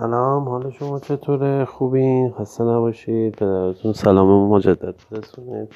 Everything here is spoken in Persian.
سلام حال شما چطوره؟ خوبین؟ خسته نباشید؟ به سلام مجدد برسونید.